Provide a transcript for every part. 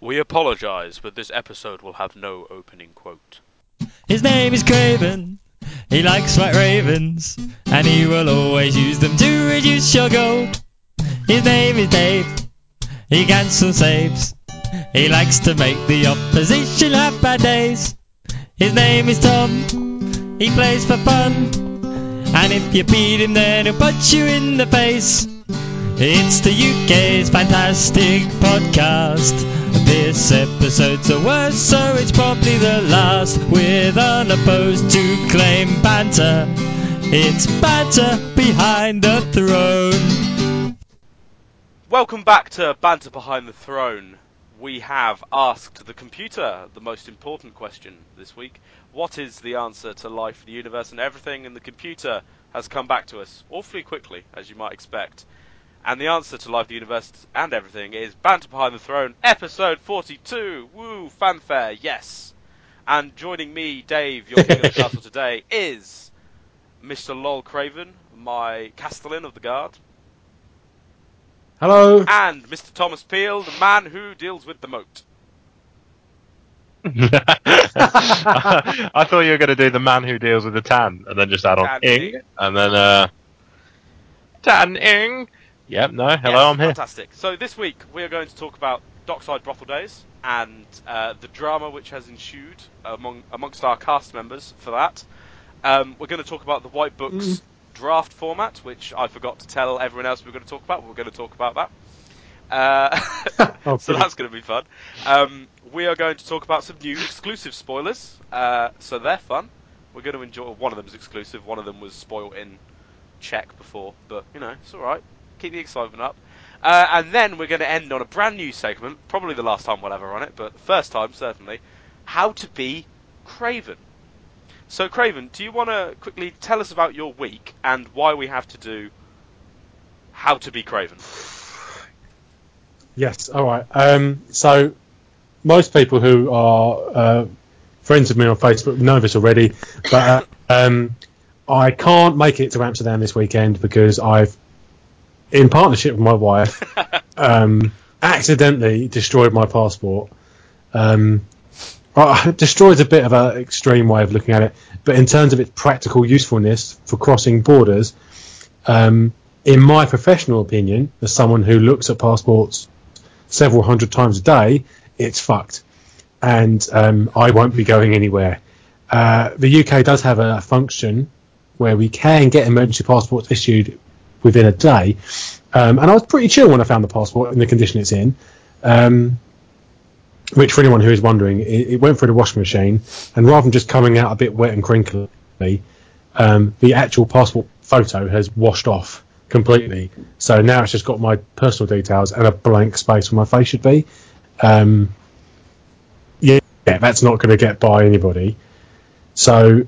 We apologise, but this episode will have no opening quote. His name is Craven. He likes white ravens, and he will always use them to reduce your gold. His name is Dave. He cancels saves. He likes to make the opposition have bad days. His name is Tom. He plays for fun. And if you beat him, then he'll punch you in the face. It's the UK's fantastic podcast. This episode's the worst, so it's probably the last. With unopposed to claim banter. It's banter behind the throne. Welcome back to Banter Behind the Throne. We have asked the computer the most important question this week. What is the answer to life, the universe, and everything? And the computer has come back to us awfully quickly, as you might expect. And the answer to life, the universe, and everything is Banter Behind the Throne, episode 42. Woo, fanfare, yes. And joining me, Dave, your king of the castle today, is Mr. Lol Craven, my castellan of the guard, Hello. and Mr. Thomas Peel, the man who deals with the moat. I thought you were going to do the man who deals with the tan, and then just add on Tan ing, ing. and then uh, tan ing. Yep, no, hello, Yes, I'm here. Fantastic. So this week we are going to talk about Dockside Brothel Days and uh, the drama which has ensued among amongst our cast members for that. Um, we're going to talk about the White Books Mm. draft format, which I forgot to tell everyone else we were going to talk about. We're going to talk about that. Uh, Oh, so that's going to be fun. Um, we are going to talk about some new exclusive spoilers. Uh, so they're fun. We're going to enjoy. One of them is exclusive. One of them was spoiled in Czech before, but you know it's all right. Keep the excitement up. Uh, and then we're going to end on a brand new segment. Probably the last time we'll ever run it, but first time certainly. How to be Craven. So Craven, do you want to quickly tell us about your week and why we have to do How to be Craven? Yes. All right. Um, so most people who are uh, friends of me on Facebook know this already, but uh, um, I can't make it to Amsterdam this weekend because I've, in partnership with my wife, um, accidentally destroyed my passport. Um, I- destroyed a bit of an extreme way of looking at it, but in terms of its practical usefulness for crossing borders, um, in my professional opinion, as someone who looks at passports several hundred times a day, it's fucked. And um, I won't be going anywhere. Uh, the UK does have a function where we can get emergency passports issued within a day. Um, and I was pretty chill when I found the passport in the condition it's in. Um, which, for anyone who is wondering, it, it went through the washing machine, and rather than just coming out a bit wet and crinkly, um, the actual passport photo has washed off completely. So now it's just got my personal details and a blank space where my face should be. Um, yeah, yeah, that's not going to get by anybody. So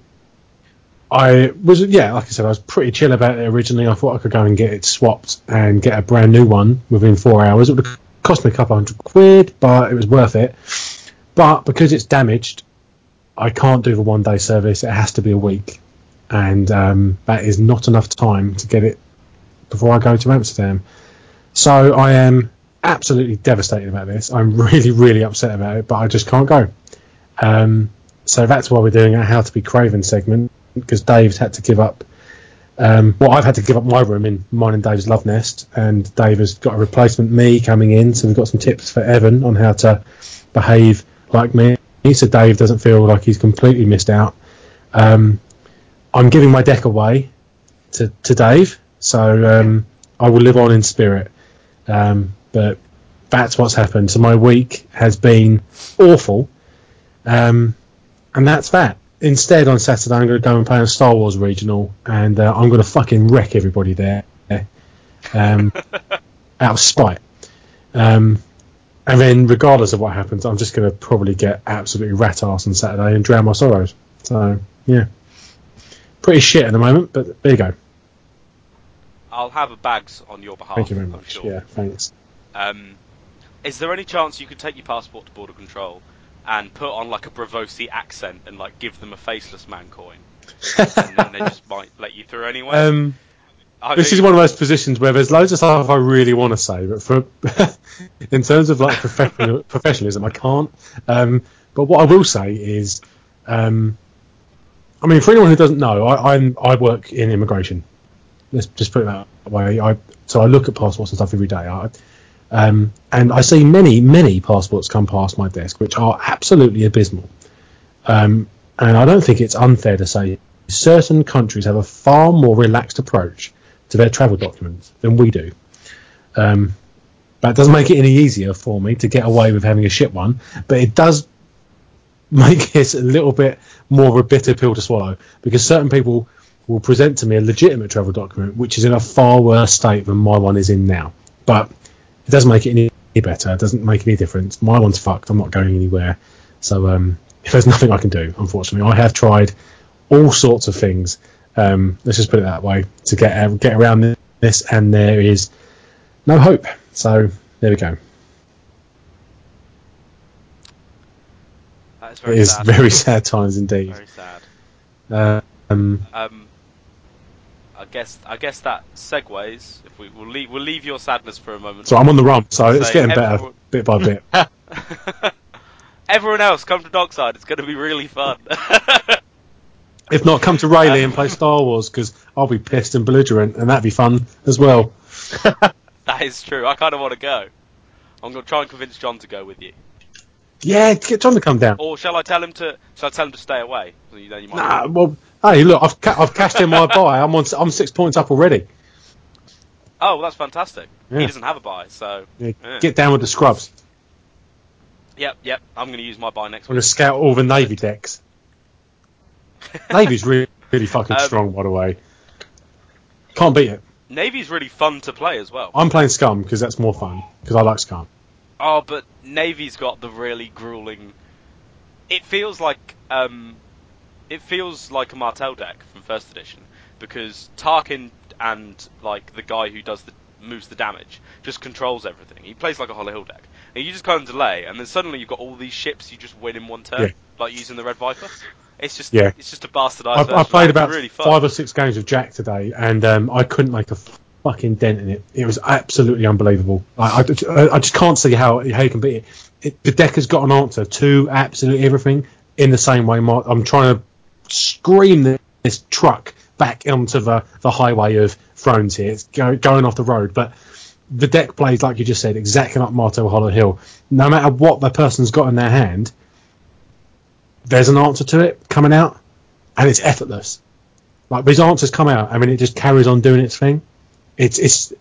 I was, yeah, like I said, I was pretty chill about it originally. I thought I could go and get it swapped and get a brand new one within four hours. It would have cost me a couple hundred quid, but it was worth it. But because it's damaged, I can't do the one day service. It has to be a week. And um, that is not enough time to get it before I go to Amsterdam. So I am absolutely devastated about this. I'm really, really upset about it, but I just can't go. Um, so that's why we're doing a How to Be Craven segment because Dave's had to give up. Um, well, I've had to give up my room in mine and Dave's love nest, and Dave has got a replacement me coming in. So we've got some tips for Evan on how to behave like me, so Dave doesn't feel like he's completely missed out. Um, I'm giving my deck away to, to Dave, so um, I will live on in spirit. Um, but that's what's happened. So my week has been awful, um, and that's that. Instead, on Saturday, I'm going to go and play a Star Wars regional, and uh, I'm going to fucking wreck everybody there, um, out of spite. Um, and then, regardless of what happens, I'm just going to probably get absolutely rat ass on Saturday and drown my sorrows. So, yeah, pretty shit at the moment, but there you go. I'll have a bags on your behalf. Thank you very much. sure. Yeah, thanks. Um, is there any chance you could take your passport to border control and put on like a Braavosi accent and like give them a faceless man coin, and then they just might let you through anyway? Um, this is one of those positions where there's loads of stuff I really want to say, but for in terms of like professional, professionalism, I can't. Um, but what I will say is, um, I mean, for anyone who doesn't know, I, I'm I work in immigration. Let's just put it that way. I so I look at passports and stuff every day. I, um, and I see many, many passports come past my desk, which are absolutely abysmal. Um, and I don't think it's unfair to say certain countries have a far more relaxed approach to their travel documents than we do. Um, that doesn't make it any easier for me to get away with having a shit one, but it does make it a little bit more of a bitter pill to swallow because certain people will present to me a legitimate travel document which is in a far worse state than my one is in now. But it doesn't make it any better. It doesn't make any difference. My one's fucked. I'm not going anywhere. So um, there's nothing I can do, unfortunately. I have tried all sorts of things. Um, let's just put it that way to get uh, get around this, and there is no hope. So there we go. that is It very is sad. very sad times indeed. Very sad. Uh, um, Um, I guess I guess that segues. If we we'll leave we'll leave your sadness for a moment. so I'm on the run, so it's So getting better bit by bit. Everyone else, come to Dockside. It's going to be really fun. if not, come to Rayleigh and play Star Wars because I'll be pissed and belligerent, and that'd be fun as well. that is true. I kind of want to go. I'm going to try and convince John to go with you. Yeah, get John to come down. Or shall I tell him to? Shall I tell him to stay away? So you- Then you might. Nah, well, hey, look, I've ca- I've cashed in my buy. I'm on I'm six points up already. Oh, well, that's fantastic. Yeah. He doesn't have a buy, so Yeah, Yeah. Get down with the scrubs. yep, yep. I'm going to use my buy next I'm going to scout all the Navy decks. Navy's really, really fucking Um, strong, by the way. Can't beat it. Navy's really fun to play as well. I'm playing Scum because that's more fun because I like Scum. Oh, but Navy's got the really grueling. It feels like um, it feels like a Martell deck from first edition because Tarkin and like the guy who does the moves the damage just controls everything. He plays like a Hollow Hill deck, and you just kind of delay, and then suddenly you've got all these ships you just win in one turn, Yeah. like using the Red Viper. It's just Yeah. it's just a bastardized. I, I played about really five or six games of Jack today, and um, I couldn't make a fucking dent in it. It was absolutely unbelievable. I, I, I just can't see how, how you can beat it. it. The deck has got an answer to absolutely everything in the same way. Mar- I'm trying to scream this, truck back onto the, the highway of thrones here. It's go, going off the road, but the deck plays like you just said, exactly like Martell Hollow Hill. No matter what the person's got in their hand, there's an answer to it coming out, and it's effortless. Like these answers come out, I mean, it just carries on doing its thing. It's it's.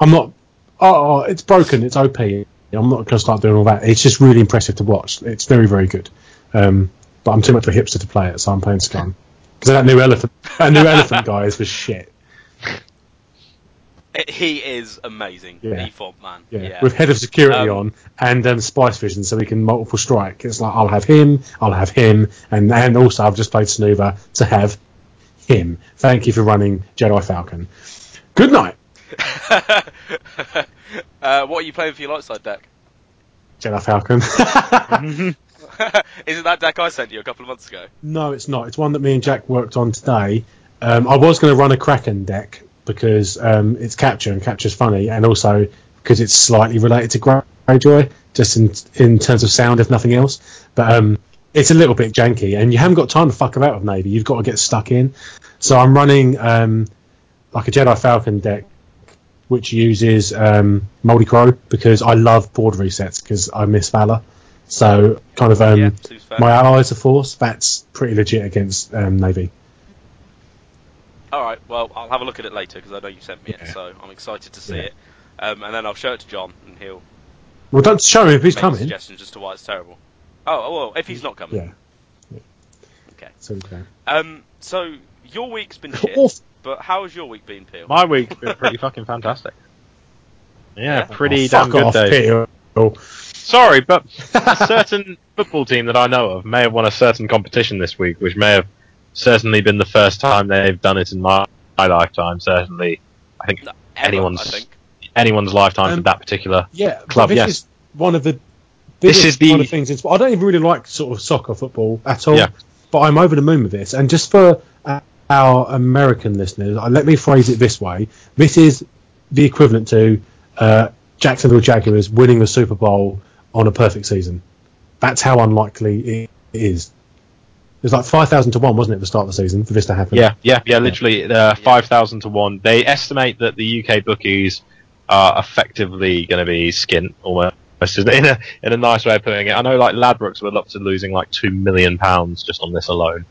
I'm not. Oh, it's broken. It's OP. I'm not going to start doing all that. It's just really impressive to watch. It's very very good. Um, but I'm too much of a hipster to play it, so I'm playing Scum. Because that new elephant, that new elephant guy is for shit. He is amazing. Yeah. He font man. Yeah, Yeah. with head of security Um, on and um, spice vision, so we can multiple strike. It's like I'll have him, I'll have him, and and also I've just played Snoover to have him. Thank you for running Jedi Falcon. Good night, uh, what are you playing for your light side deck? Jedi Falcon. Isn't that deck I sent you a couple of months ago? no, it's not. It's one that me and Jack worked on today. Um, I was going to run a Kraken deck because um, it's capture and capture's funny, and also because it's slightly related to Greyjoy, just in in terms of sound, if nothing else. But um, it's a little bit janky, and you haven't got time to fuck about with Navy. You've got to get stuck in. So I'm running um, like a Jedi Falcon deck, which uses um, Moldy Crow because I love board resets because I miss Valar. So kind of um, yeah, my allies of force. That's pretty legit against um, Navy. All right, well, I'll have a look at it later because I know you sent me it, so I'm excited to see Yeah. it. Um, and then I'll show it to John, and he'll Well, don't show him if he's coming. suggestions as to why it's terrible. Oh, well, if he's not coming. Yeah. Okay. So okay. Um, so your week's been shit, Awful. but how has your week been, Peel? My week's been pretty fucking fantastic. Yeah, Yeah? pretty Oh, damn fuck good off, day. Peter. Sorry, but a certain football team that I know of may have won a certain competition this week, which may have certainly been the first time they've done it in my, my lifetime. Certainly, I think Ever, anyone's- I think. anyone's lifetime Um, for that particular. Yeah, Club, this yes. is one of the This is the- kind of things. In, I don't even really like sort of soccer football at all. Yeah. But I'm over the moon with this, and just for uh, our American listeners, uh, let me phrase it this way: this is the equivalent to uh, Jacksonville Jaguars winning the Super Bowl on a perfect season. That's how unlikely it is. It was like five thousand to one, wasn't it, at the start of the season for this to happen? Yeah, yeah, yeah. Literally, uh, five thousand to one. They estimate that the UK bookies are effectively going to be skint almost in a in a nice way of putting it. I know, like Ladbrokes were up to losing like two million pounds just on this alone.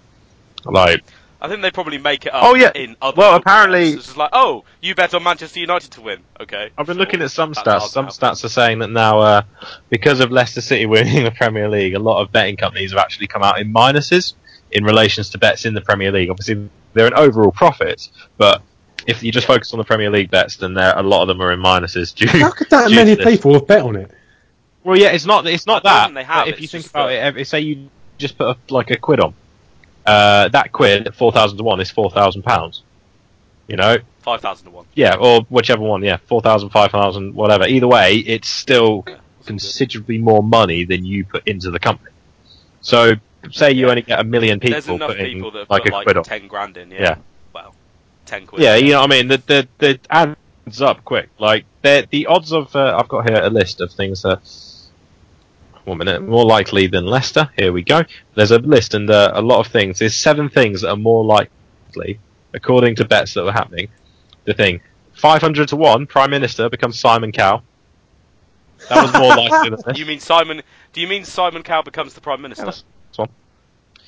Like, I think they probably make it up Oh, yeah. in other Well, apparently- bets. It's just like, oh, you bet on Manchester United to win. Okay. I've been sure. looking at some That's stats. Some now. stats are saying that now, uh, because of Leicester City winning the Premier League, a lot of betting companies have actually come out in minuses in relations to bets in the Premier League. Obviously, they're an overall profit, but if you just focus on the Premier League bets, then there a lot of them are in minuses due. How could that due many people have bet on it? Well, yeah, it's not. It's not I that. they have, if you think about that- it, every, say you just put a, like a quid on, uh, that quid at four thousand to one is four thousand pounds. You know, Five thousand to one. yeah, or whichever one, yeah, four thousand, five thousand, whatever. Either way, it's still Yeah, that's good. considerably more money than you put into the company. So, say you Yeah. only get a million There's people enough putting people that like put a like quid on. ten grand in. Yeah. Yeah. Well, ten quid. Yeah, you know what I mean. The the the adds up quick. Like the the odds of uh, I've got here a list of things that. One minute, more likely than Leicester. Here we go. There's a list and uh, a lot of things. There's seven things that are more likely, according to bets that were happening. The thing, 500 to one, Prime Minister becomes Simon Cowell. That was more likely than this. You mean Simon? Do you mean Simon Cowell becomes the prime minister? Yeah, that's- that's one.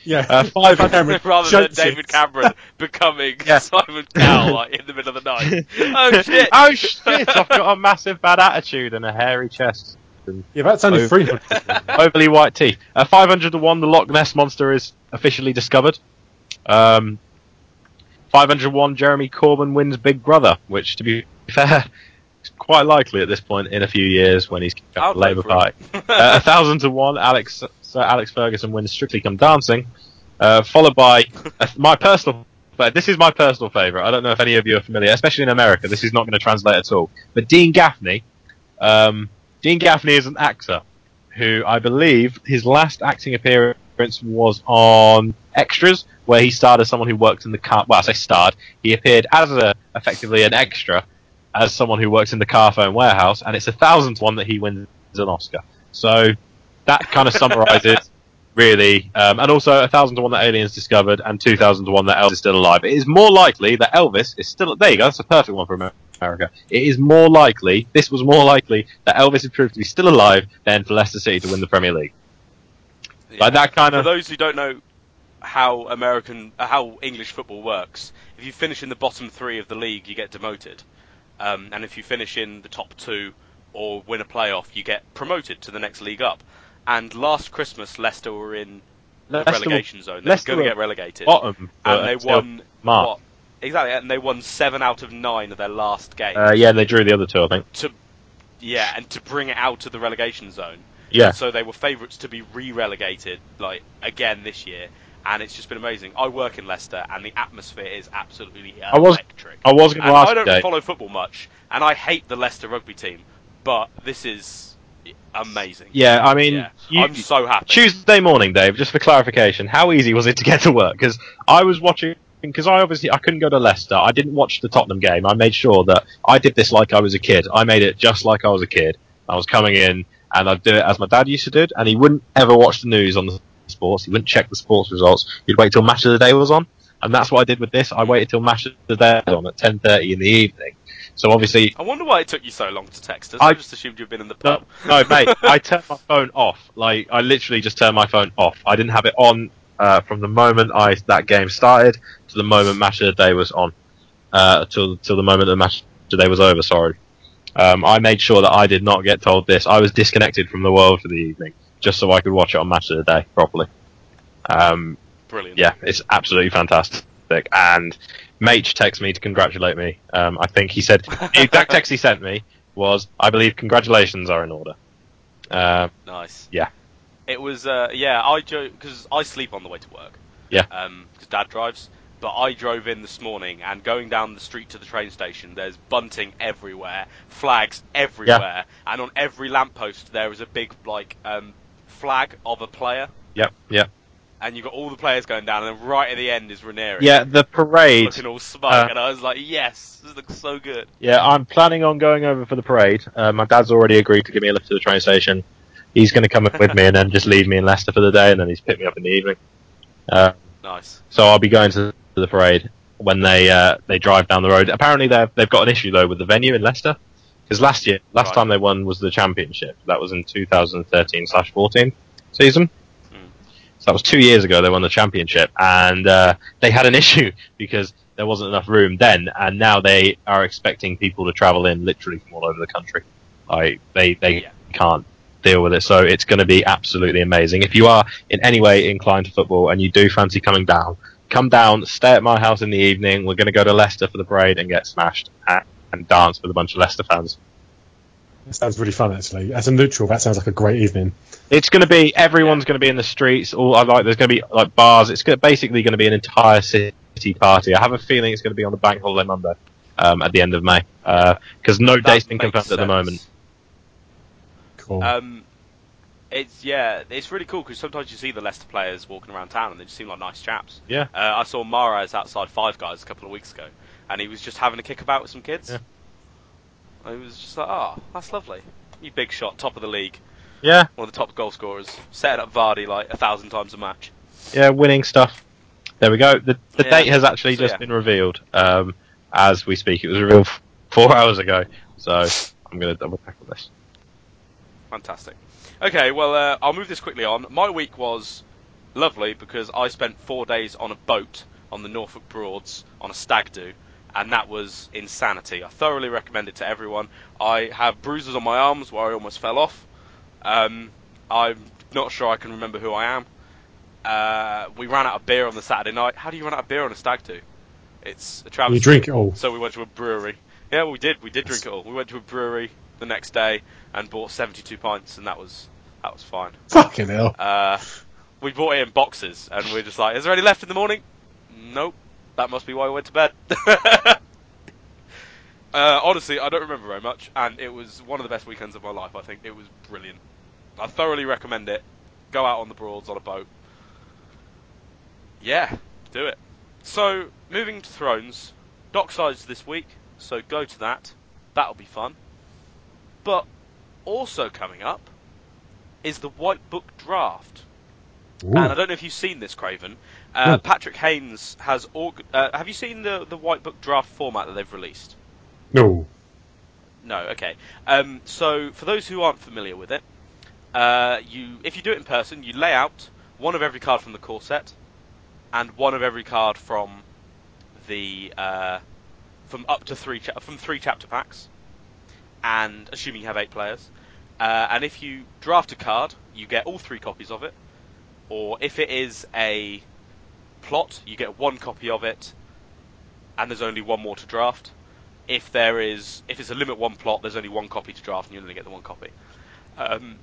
Yeah. Uh, five Cameron Rather than jokes David. Cameron becoming Yeah. Simon Cowell like, in the middle of the night. Oh shit! oh shit! I've got a massive bad attitude and a hairy chest. Yeah, that's only Oh. 300. overly white teeth. Uh, 500 to 1, the Loch Ness Monster is officially discovered. Um, 501, Jeremy Corbyn wins Big Brother, which, to be fair, is quite likely at this point in a few years when he's kicked I'd the Labour vote for Party. him. Uh, 1,000 to 1, Alex, Sir Alex Ferguson wins Strictly Come Dancing, uh, followed by uh, my personal. But this is my personal favourite. I don't know if any of you are familiar, especially in America. This is not going to translate at all. But Dean Gaffney, um, Dean Gaffney is an actor who I believe his last acting appearance was on Extras, where he starred as someone who worked in the car. Well, I say starred. He appeared as a effectively an extra, as someone who works in the car phone warehouse, and it's a thousandth one that he wins an Oscar. So that kind of summarises. Really, um, and also a thousand to one that aliens discovered, and two thousand to one that Elvis is still alive. It is more likely that Elvis is still. There you go. That's a perfect one for Amer- America. It is more likely. This was more likely that Elvis is proved to be still alive than for Leicester City to win the Premier League. Like that kind of. For those who don't know how American, uh, how English football works, if you finish in the bottom three of the league, you get demoted, um, and if you finish in the top two or win a playoff, you get promoted to the next league up. And last Christmas, Leicester were in the Leicester relegation zone. They Leicester were going to get relegated, bottom, and they won March. what? Exactly, and they won seven out of nine of their last games. Uh, yeah, they drew the other two, I think. To yeah, and to bring it out of the relegation zone. Yeah. So they were favourites to be re-relegated, like again this year, and it's just been amazing. I work in Leicester, and the atmosphere is absolutely electric. I was going to ask I don't Dave. follow football much, and I hate the Leicester rugby team, but this is amazing. Yeah, I mean, Yeah. you, I'm so happy. Tuesday morning, Dave. Just for clarification, how easy was it to get to work? Because I was watching. Because I obviously I couldn't go to Leicester. I didn't watch the Tottenham game. I made sure that I did this like I was a kid. I made it just like I was a kid. I was coming in and I'd do it as my dad used to do, and he wouldn't ever watch the news on the sports. He wouldn't check the sports results. He'd wait till match of the day was on, and that's what I did with this. I waited till match of the day was on at ten thirty in the evening. So obviously, I wonder why it took you so long to text us. I, I- just assumed you'd been in the no, pub. no, mate, I turned my phone off. Like, I literally just turned my phone off. I didn't have it on uh, from the moment I that game started to the moment match of the day was on. Uh, till till the moment the match of the day was over. Sorry. Um, I made sure that I did not get told this. I was disconnected from the world for the evening, just so I could watch it on match of the day properly. Um, Brilliant. yeah, it's absolutely fantastic. And Mage texted me to congratulate me. Um, I think he said the exact text he sent me was, "I believe congratulations are in order." Uh, Nice. Yeah. It was, uh, yeah, I drove, because I sleep on the way to work. Yeah. Um, because dad drives. But I drove in this morning, and going down the street to the train station, there's bunting everywhere, flags everywhere, and on every lamppost there is a big, like, um, flag of a player. yep, yep. and you've got all the players going down, and then right at the end is Ranieri. Yeah, the parade. looking all smug, uh, and I was like, yes, this looks so good. Yeah, I'm planning on going over for the parade. Uh, my dad's already agreed to give me a lift to the train station. He's going to come up with me and then just leave me in Leicester for the day, and then he's pick me up in the evening. Uh, Nice. so I'll be going to the parade when they uh, they drive down the road. Apparently, they've they've got an issue though with the venue in Leicester because last year, last Right. time they won was the championship. That was in 2013/14 season. Mm. So that was two years ago. They won the championship, and uh, they had an issue because there wasn't enough room then, and now they are expecting people to travel in literally from all over the country. Like they they Yeah. can't deal with it. So it's going to be absolutely amazing. If you are in any way inclined to football and you do fancy coming down, come down, stay at my house in the evening. We're going to go to Leicester for the parade and get smashed and, and dance with a bunch of Leicester fans. That sounds really fun, actually. As a neutral, that sounds like a great evening. It's going to be everyone's going to be in the streets. All I like there's going to be like bars. It's gonna, basically going to be an entire city party. I have a feeling it's going to be on the bank holiday Monday um, at the end of May because no That date's been makes confirmed at the moment. Cool. Um, it's yeah, it's really cool because sometimes you see the Leicester players walking around town and they just seem like nice chaps. Yeah. Uh, I saw Mahrez outside Five Guys a couple of weeks ago, and he was just having a kick about with some kids. Yeah. I was just like, oh, that's lovely. You big shot, top of the league, Yeah, one of the top goal scorers, setting up Vardy like a thousand times a match. yeah, winning stuff. There we go. The the Yeah. date has actually So, just yeah. been revealed um, as we speak. It was revealed four hours ago. So I'm going to double check on this. Fantastic. Okay, well, uh, I'll move this quickly on. My week was lovely because I spent four days on a boat on the Norfolk Broads on a stag do, and that was insanity. I thoroughly recommend it to everyone. I have bruises on my arms where I almost fell off. Um, I'm not sure I can remember who I am. Uh, we ran out of beer on the Saturday night. How do you run out of beer on a stag do? It's a travesty. you drink it all. So we went to a brewery. Yeah, we did. We did drink it all. We went to a brewery the next day and bought 72 pints, and that was that was fine. Fucking hell. Uh, we bought it in boxes, and we're just like, "Is there any left in the morning?" Nope. That must be why we went to bed. uh, honestly, I don't remember very much, and it was one of the best weekends of my life. I think it was brilliant. I thoroughly recommend it. Go out on the Broads on a boat. Yeah, do it. So, moving to Thrones, Docksides this week, so go to that. That'll be fun. But also coming up is the White Book Draft. Ooh. And I don't know if you've seen this, Craven. Uh. Patrick Haynes has. Org- uh, have you seen the the White Book Draft format that they've released? No. No, okay. Um, so for those who aren't familiar with it, uh, you if you do it in person, you lay out one of every card from the core set, and one of every card from the uh, from up to three cha- from three chapter packs, and assuming you have eight players, uh, and if you draft a card, you get all three copies of it, or if it is a plot, you get one copy of it, and there's only one more to draft. If there is if it's a limit one plot, there's only one copy to draft, and you only get the one copy. Um,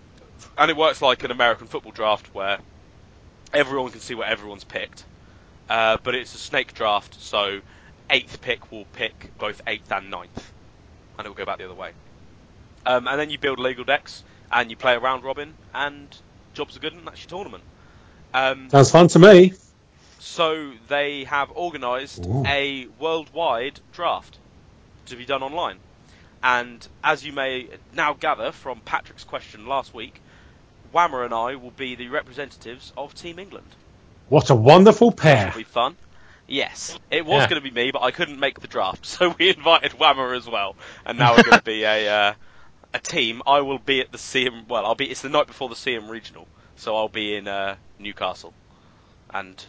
and it works like an American football draft where everyone can see what everyone's picked, uh, but it's a snake draft, so eighth pick will pick both eighth and ninth, and it will go back the other way. Um, and then you build legal decks and you play a round robin, and jobs are good, and that's your tournament. Um, Sounds fun to me. so they have organised Ooh. a worldwide draft to be done online. And as you may now gather from Patrick's question last week, Whammer and I will be the representatives of Team England. What a wonderful pair. will be fun. Yes, it was Yeah. going to be me, but I couldn't make the draft, so we invited Whammer as well. And now we're going to be a uh, a team. I will be at the CM. Well, I'll be. It's the night before the CM regional, so I'll be in uh, Newcastle and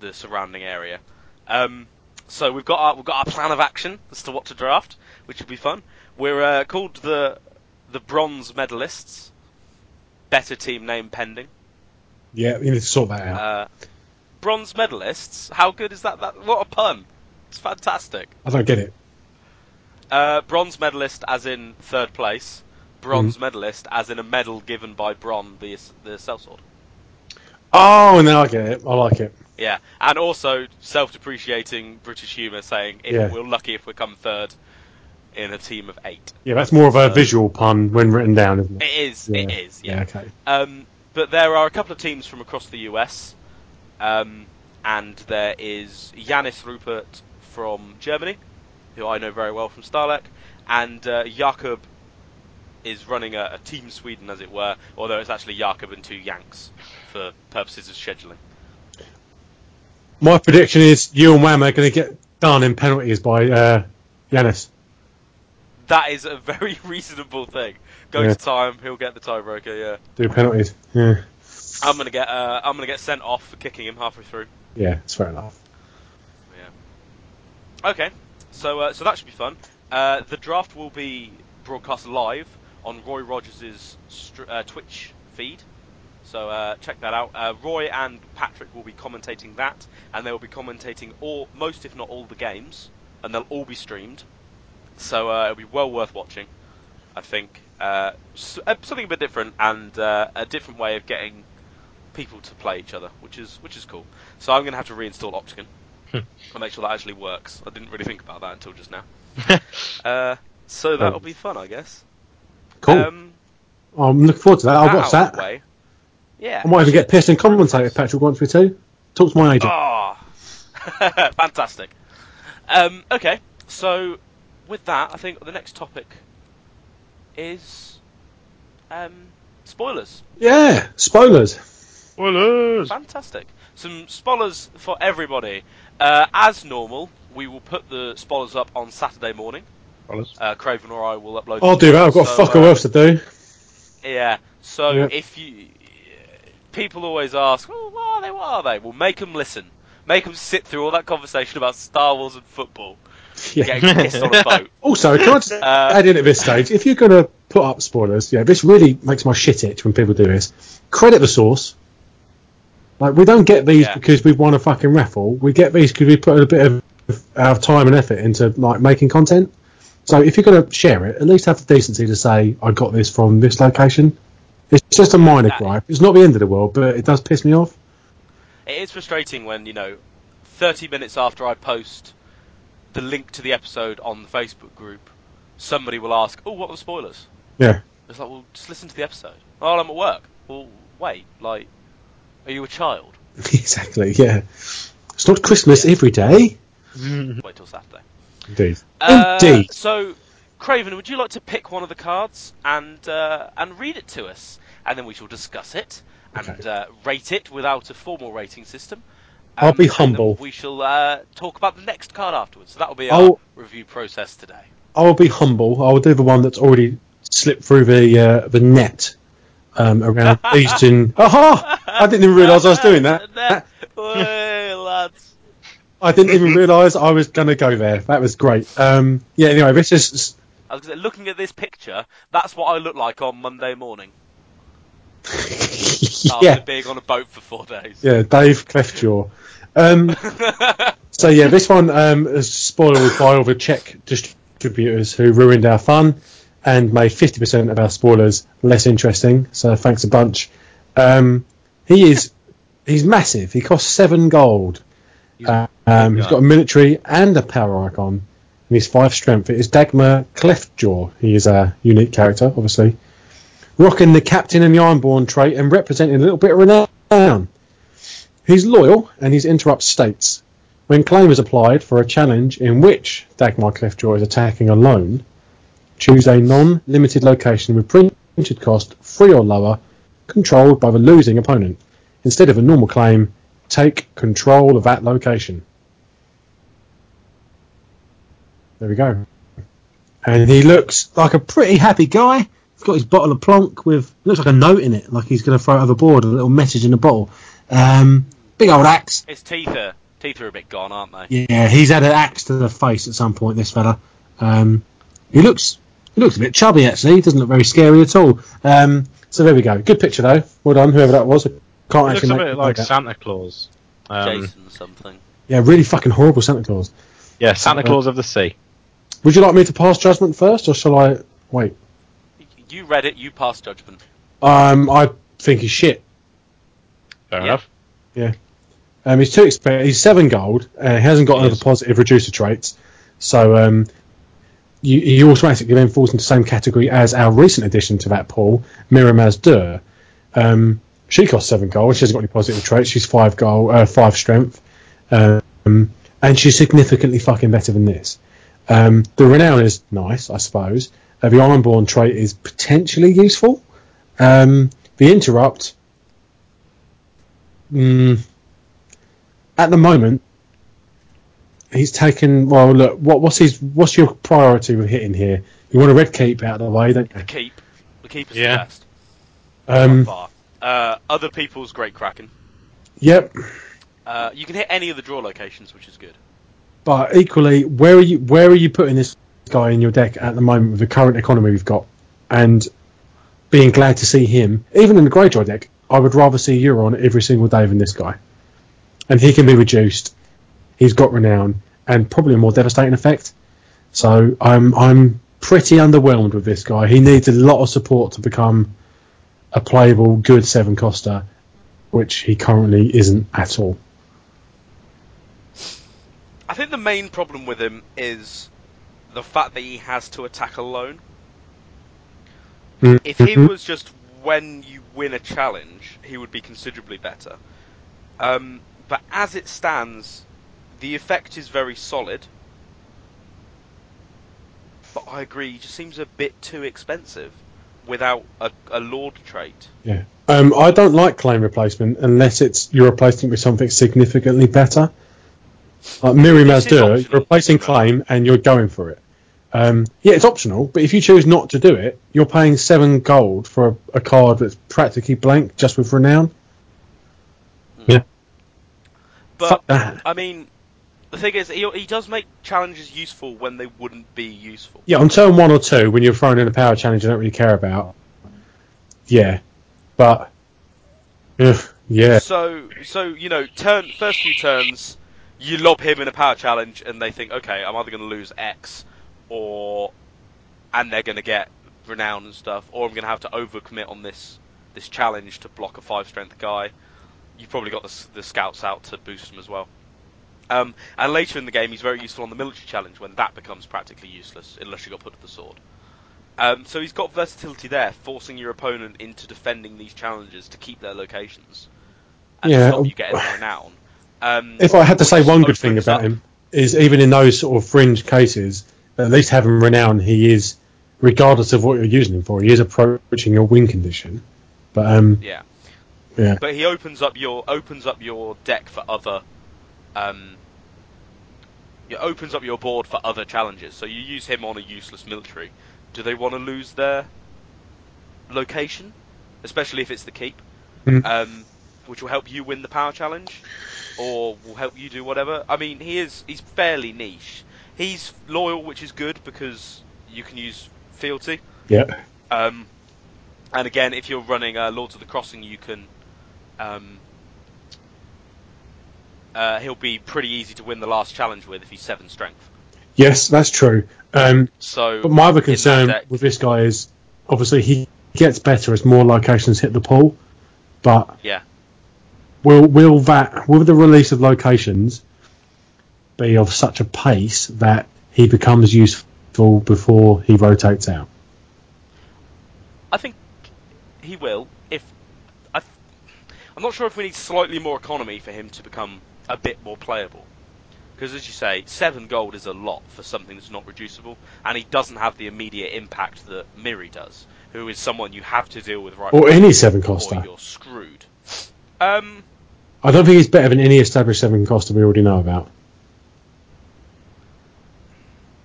the surrounding area. Um, so we've got our, we've got our plan of action as to what to draft, which will be fun. We're uh, called the the bronze medalists. Better team name pending. Yeah, you need to sort that out. Uh, bronze medalists. How good is that? That what a pun! It's fantastic. I don't get it. Uh, bronze medalist, as in third place. Bronze medalist, as in a medal given by Bron, the the sellsword. Oh, now I get it. I like it. Yeah, and also self-depreciating British humour, saying if Yeah. we're lucky if we come third in a team of eight. Yeah, that's more of a So- visual pun when written down, isn't It it? is. It is. Yeah. okay. Um, but there are a couple of teams from across the US. Um, and there is Yanis Rupert from Germany, who I know very well from Starlek, and uh, Jakob is running a, a Team Sweden, as it were, although it's actually Jakob and two Yanks for purposes of scheduling. My prediction is you and Wham are going to get done in penalties by uh, Yanis. That is a very reasonable thing. Go Yeah. to time, he'll get the tiebreaker. Yeah, Do penalties. Yeah, I'm gonna get uh, I'm gonna get sent off for kicking him halfway through. yeah, it's fair enough. Yeah. Okay, so uh, so that should be fun. Uh, the draft will be broadcast live on Roy Rogers' str- uh, Twitch feed. So uh, check that out. Uh, Roy and Patrick will be commentating that, and they will be commentating all, most if not all the games, and they'll all be streamed. So uh, it'll be well worth watching. I think uh, uh, something a bit different and uh, a different way of getting people to play each other, which is which is cool. So I'm going to have to reinstall Opticon and make sure that actually works. I didn't really think about that until just now. Uh, so that'll be fun, I guess. Cool. Um, I'm looking forward to that. I'll that watch that. way. Yeah. I might even get pissed and commentate if Patrick wants me to. Talk to my agent. Ah, fantastic. Um, okay, so with that, I think the next topic is um, spoilers. Yeah, spoilers. Spoilers. Fantastic. Some spoilers for everybody. Uh, as normal, we will put the spoilers up on Saturday morning. Spoilers. Uh, Craven or I will upload. I'll do that. I've got So, fuck all uh, else to do. Yeah. So Yeah. if you, people always ask, "Oh, what are they? What are they?" Well, make them listen. Make them sit through all that conversation about Star Wars and football, Yeah. getting pissed on a boat. Also, can I just Uh, add in at this stage, if you're going to put up spoilers, yeah, this really makes my shit itch when people do this. Credit the source. Like, we don't get these Yeah. because we've won a fucking raffle. We get these because we put a bit of our time and effort into like making content. So if you're going to share it, at least have the decency to say, I got this from this location. It's just a minor That- gripe. It's not the end of the world, but it does piss me off. It is frustrating when you know, 30 minutes after I post the link to the episode on the Facebook group, somebody will ask, "Oh, what were the spoilers?" Yeah. It's like, well, just listen to the episode. Oh, I'm at work. Well, wait, like, are you a child? exactly, yeah. It's not Christmas every day. Wait till Saturday. Indeed. Uh, Indeed. So, Craven, would you like to pick one of the cards and uh, and read it to us, and then we shall discuss it and Okay. uh, rate it without a formal rating system. I'll Um, be humble. We shall uh, talk about the next card afterwards. So that will be I'll- our review process today. I will be humble. I will do the one that's already slipped through the uh, the net um, around Eastern. Aha! I didn't even realise I was doing that. I didn't even realise I was going to go there. That was great. Um, yeah. Anyway, this is I was say, looking at this picture, that's what I look like on Monday morning after yeah, being on a boat for four days. yeah. Dave Cleftjaw. Um, so yeah, this one um, is spoiled by all the Czech distributors who ruined our fun and made fifty percent of our spoilers less interesting. So thanks a bunch. Um, he is he's massive. He costs seven gold. Uh, um, he's got a military and a power icon, and he's five strength. It is Dagmar Cleftjaw. He is a unique character, obviously, rocking the captain and the Ironborn trait and representing a little bit of renown. He's loyal, and he's interrupt states when claim is applied for a challenge in which Dagmar Cleftjaw is attacking alone, choose a non-limited location with printed cost three or lower, controlled by the losing opponent. Instead of a normal claim, take control of that location. There we go. And he looks like a pretty happy guy. He's got his bottle of plonk with looks like a note in it, like he's going to throw it overboard, a little message in the bottle. Um, big old axe. His teeth are teeth are a bit gone, aren't they? Yeah, he's had an axe to the face at some point. This fella. Um, he looks he looks a bit chubby actually. He doesn't look very scary at all. Um, so there we go. Good picture though. Well done, whoever that was. I can't It looks actually a make bit it like. Santa Claus. Um, Jason something. Yeah, really fucking horrible Santa Claus. yeah, Santa Claus of the Sea. Would you like me to pass judgment first, or shall I wait? You read it. You passed judgment. Um, I think he's shit. Fair Yeah. enough. Um, he's too expensive. He's seven gold. Uh, he hasn't got He any of the positive reducer traits, so um, you, he automatically then falls into the same category as our recent addition to that pool, Mirri Maz Duur. Um, She costs seven gold. She hasn't got any positive traits. She's five gold, uh, five strength, um, and she's significantly fucking better than this. Um, the renown is nice, I suppose. Uh, the Ironborn trait is potentially useful. Um, the interrupt, mm, at the moment, he's taken. Well, look, what, what's his? What's your priority with hitting here? You want a red keep out of the way, don't you? The keep. The keep is Yeah. the best. Um, far. Uh, other people's Great Kraken. yep. Uh, you can hit any of the draw locations, which is good. But equally, where are you? Where are you putting this guy in your deck at the moment with the current economy we've got? And being glad to see him, even in the Greyjoy deck, I would rather see Euron every single day than this guy. And he can be reduced. He's got renown and probably a more devastating effect. So I'm I'm pretty underwhelmed with this guy. He needs a lot of support to become a playable, good seven coster, which he currently isn't at all. I think the main problem with him is the fact that he has to attack alone. If he Mhm. was just when you win a challenge, he would be considerably better. Um, but as it stands, the effect is very solid. But I agree, he just seems a bit too expensive without a, a Lord trait. Yeah. Um, I don't like claim replacement unless it's you're replacing it with something significantly better. Like Mirri This is Maz Duur, you're replacing claim and you're going for it. Um, yeah, it's optional, but if you choose not to do it, you're paying seven gold for a, a card that's practically blank just with renown. Yeah. But Fuck that. I mean, the thing is, he, he does make challenges useful when they wouldn't be useful. Yeah, on turn one or two, when you're throwing in a power challenge you don't really care about. Yeah, but ugh, yeah, So, so you know, turn first few turns, you lob him in a power challenge, and they think, okay, I'm either going to lose X, or and they're going to get renown and stuff, or I'm going to have to overcommit on this this challenge to block a five strength guy. You've probably got the, the scouts out to boost him as well. Um, and later in the game, he's very useful on the military challenge when that becomes practically useless unless you got put to the sword. Um, so he's got versatility there, forcing your opponent into defending these challenges to keep their locations and Yeah, stop you um, getting renown. Um, If I had to say one good thing about up- him is even in those sort of fringe cases, at least having renown, he is, regardless of what you're using him for, he is approaching your win condition. But um, Yeah. Yeah. But he opens up your opens up your deck for other um it opens up your board for other challenges. So you use him on a useless military. Do they want to lose their location? Especially if it's the keep. Mm. Um which will help you win the power challenge or will help you do whatever. I mean, he is he's fairly niche. He's loyal, which is good because you can use fealty. yeah, Um, and again, if you're running uh, Lords of the Crossing, you can. Um, uh, he'll be pretty easy to win the last challenge with if he's seven strength. yes, that's true. Um, So, but my other concern deck- with this guy is obviously he gets better as more locations hit the pool, but yeah, will will that will the release of locations be of such a pace that he becomes useful before he rotates out? I think he will. If I, I'm not sure if we need slightly more economy for him to become a bit more playable. Because as you say, seven gold is a lot for something that's not reducible, and he doesn't have the immediate impact that Mirri does, who is someone you have to deal with right Or any seven coster. you're screwed. Um, I don't think he's better than any established seven coster we already know about.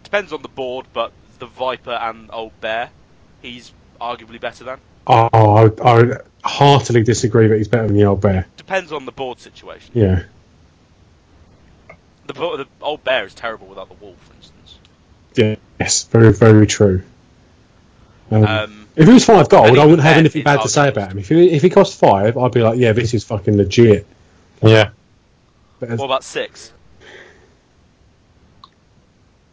depends on the board, but the Viper and Old Bear, he's arguably better than. Oh, I, I heartily disagree that he's better than the old bear. Depends on the board situation. Yeah. The, the Old Bear is terrible without the Wall, for instance. Yes, very, very true. Um, Um, if he was five gold, I wouldn't have anything bad to say about him. If he, if he cost five, I'd be like, yeah, this is fucking legit. Yeah. But as- what about six?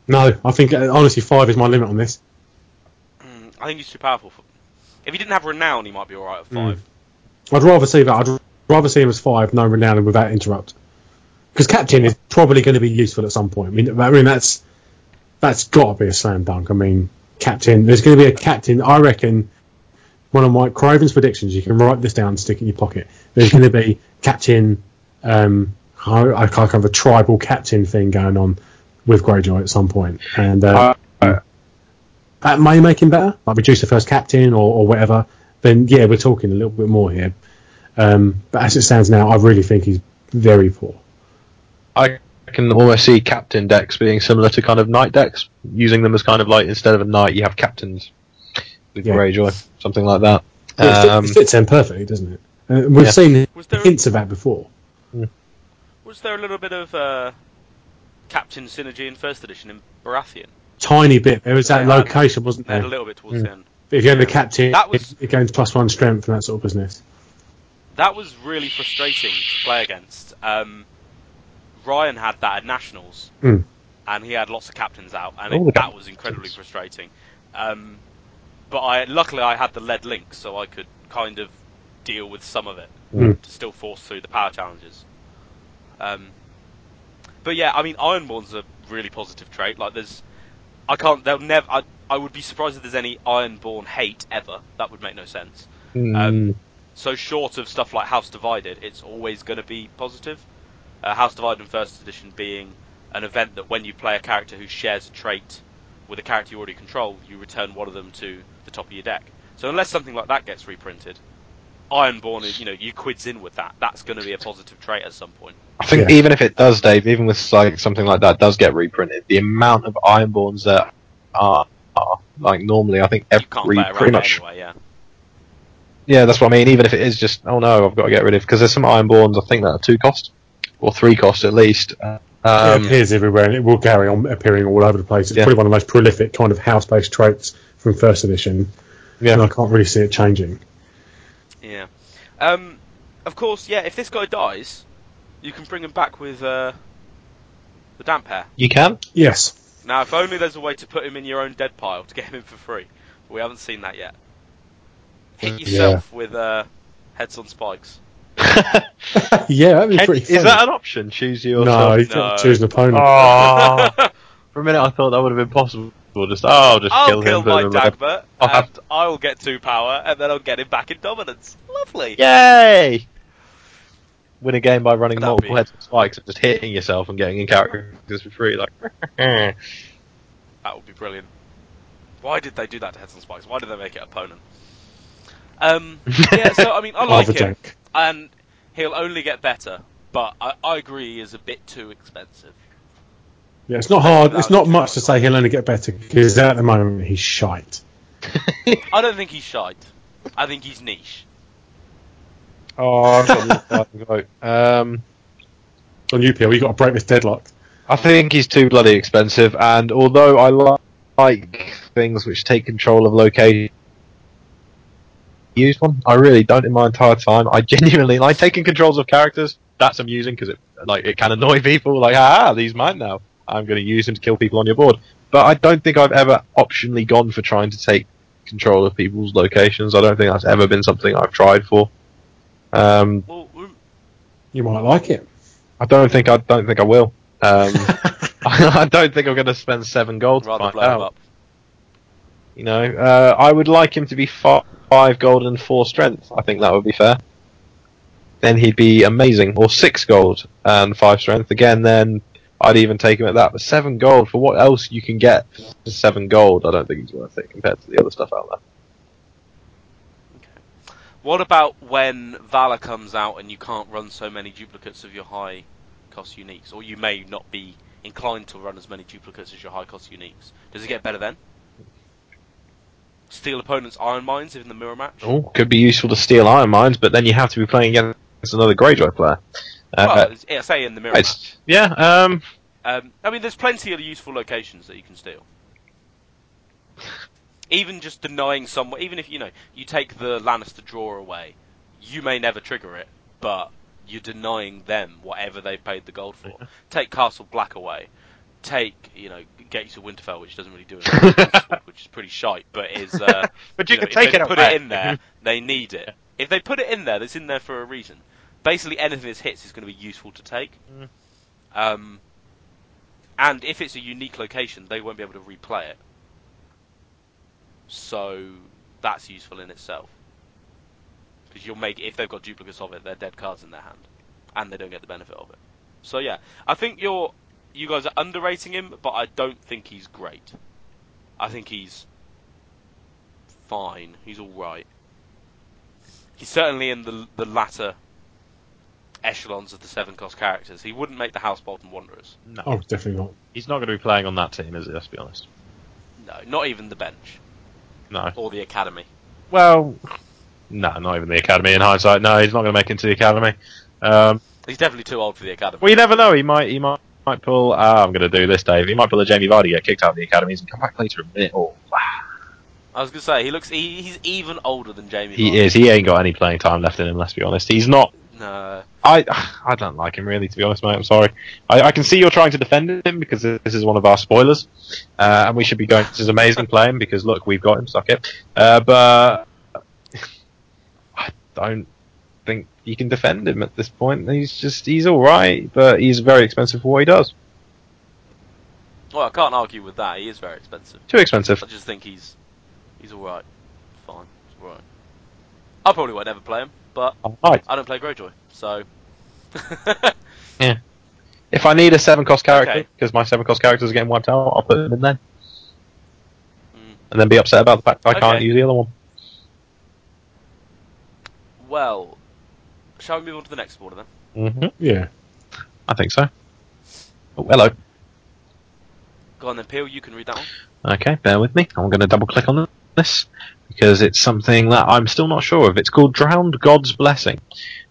no, I think uh, honestly five is my limit on this. Mm, I think he's too powerful. For... If he didn't have Renown, he might be alright at five. I'd rather see that. I'd rather see him as five, no renown, and without interrupt. Because captain is probably going to be useful at some point. I mean, I mean that's that's got to be a slam dunk. I mean, captain. There's going to be a captain. I reckon one of my Craven's predictions. You can write this down, and stick it in your pocket. There's going to be Captain. Um, I, I kind of have a tribal captain thing going on with Greyjoy at some point, and uh, Uh, that may make him better. Like reduce the first captain or, or whatever. Then yeah, we're talking a little bit more here. Um, but as it stands now, I really think he's very poor. I can almost see captain decks being similar to kind of knight decks, using them as kind of like instead of a knight, you have captains with Yeah. Greyjoy, something like that. It, fit- Um, it fits in perfectly, doesn't it? Uh, we've Yeah. seen Was there hints of that before. Was there a little bit of uh, Captain synergy in first edition in Baratheon? Tiny bit. There was that had- location, wasn't there? a little bit towards Mm. the end. But if you had the captain, That was- it, gains plus one strength and that sort of business. That was really frustrating to play against. Um, Ryan had that at Nationals, Mm. and he had lots of captains out, and it, that was incredibly frustrating. Um, but I luckily I had the lead link, so I could kind of deal with some of it Mm. to still force through the power challenges. Um, but yeah, I mean, Ironborn's a really positive trait. Like, there's, I can't, they'll never. I, I would be surprised if there's any Ironborn hate ever. That would make no sense. mm, Um, So short of stuff like House Divided, it's always going to be positive. Uh, House Divided in First Edition being an event that when you play a character who shares a trait with a character you already control, you return one of them to the top of your deck. So unless something like that gets reprinted, Ironborn is, you know, you quids in with that. That's going to be a positive trait at some point. I think Yeah. even if it does, Dave, even with like something like that does get reprinted, the amount of Ironborns that are, are like normally, I think You can't every pretty much. anyway, yeah. Yeah, that's what I mean. Even if it is just, oh no, I've got to get rid of because there's some Ironborns I think that are two cost or three cost at least. Uh, it Um, appears everywhere and it will carry on appearing all over the place. It's Yeah. probably one of the most prolific kind of house-based traits from first edition, yeah. and I can't really see it changing. Yeah. Um, of course, yeah, if this guy dies, you can bring him back with uh, the Damphair. You can. Yes. Now, if only there's a way to put him in your own dead pile to get him in for free. We haven't seen that yet. Hit Mm, yourself with uh, heads on spikes. yeah, that'd be Can- pretty. is that an option? Choose your. no? You No. can't choose an opponent. Oh, for a minute I thought that would have been possible. Just oh, I'll just I'll kill kill, him. him in my- Dagmer, I'll have- and I will get two power, and then I'll get him back in dominance. Lovely. Yay! Win a game by running That'd multiple be- heads and spikes and just hitting yourself and getting in characters for free. Like, That would be brilliant. Why did they do that to heads on spikes? Why did they make it opponent? Um, yeah, so I mean, I like him, and he'll only get better. But I, I agree, he is a bit too expensive. Yeah, it's not hard. It's not much to say he'll only get better because at the moment he's shite. I don't think he's shite. I think he's niche. oh, I've got a little vote. Um, On you, Peel, you got to break this deadlock. I think he's too bloody expensive, and although I li- like things which take control of location, use one. I really don't in my entire time. I genuinely like taking controls of characters. That's amusing because it like it can annoy people. Like, ah, these mine now. I'm going to use him to kill people on your board. But I don't think I've ever optionally gone for trying to take control of people's locations. I don't think that's ever been something I've tried for. Um, You might like it. I don't think I don't think I will. Um, I don't think I'm going to spend seven gold to rather find blow him out. up. You know, uh, I would like him to be fi- five gold and four strength. I think that would be fair. Then he'd be amazing. Or six gold and five strength. Again, then I'd even take him at that. But seven gold for what else you can get for seven gold? I don't think he's worth it compared to the other stuff out there. What about when Valar comes out and you can't run so many duplicates of your high cost uniques, or you may not be inclined to run as many duplicates as your high cost uniques? Does it get better then? Steal opponents' iron mines in the mirror match. Oh, could be useful to steal iron mines, but then you have to be playing against another Greyjoy player. Uh, well, it's, yeah, say in the mirror match. yeah, um, Um, I mean, there's plenty of useful locations that you can steal. Even just denying someone, even if you know you take the Lannister draw away, you may never trigger it, but you're denying them whatever they've paid the gold for. Take Castle Black away. Take you know Gates of Winterfell, which doesn't really do anything, which is pretty shite, but is. Uh, but you, you know, can if take they it put away. it in there, they need it. If they put it in there, that's in there for a reason. Basically, anything that hits is going to be useful to take. Mm. Um, and if it's a unique location, they won't be able to replay it. So that's useful in itself. because you'll make if they've got duplicates of it, they're dead cards in their hand, and they don't get the benefit of it. So yeah, I think you're you guys are underrating him, but I don't think he's great. I think he's fine. He's all right. He's certainly in the the latter echelons of the seven cost characters. He wouldn't make the House Bolton Wanderers. No, Oh, definitely not. he's not going to be playing on that team, is he? Let's be honest. No, not even the bench No. or the academy. Well, no, not even the academy. In hindsight, no, he's not going to make it into the academy. Um, He's definitely too old for the academy. well, you never know. He might, he might, might pull. Ah, I'm going to do this, Dave. He might pull a Jamie Vardy, get kicked out of the academies, and come back later a bit. Oh, I was gonna say he looks he, he's even older than Jamie. he Vardy. is. He ain't got any playing time left in him. Let's be honest. He's not. No, I I don't like him really, to be honest, mate. I'm sorry. I, I can see you're trying to defend him because this is one of our spoilers, uh, and we should be going. This is amazing playing because look, we've got him. Suck it. Uh, but I don't think you can defend him at this point. He's just he's all right, but he's very expensive for what he does. well I can't argue with that. He is very expensive. Too expensive. I just think he's he's all right. Fine, he's all right. I probably won't ever play him, but All right. I don't play Greyjoy, so yeah. If I need a seven cost character Okay. because my seven cost characters are getting wiped out, I'll put them in there. Mm. and then be upset about the fact that I can't use the other one. well, shall we move on to the next border then? hmm Yeah. I think so. Oh, hello. Go on then, Peel. You can read that one. Okay, bear with me. I'm going to double click on this because it's something that I'm still not sure of. It's called Drowned God's Blessing.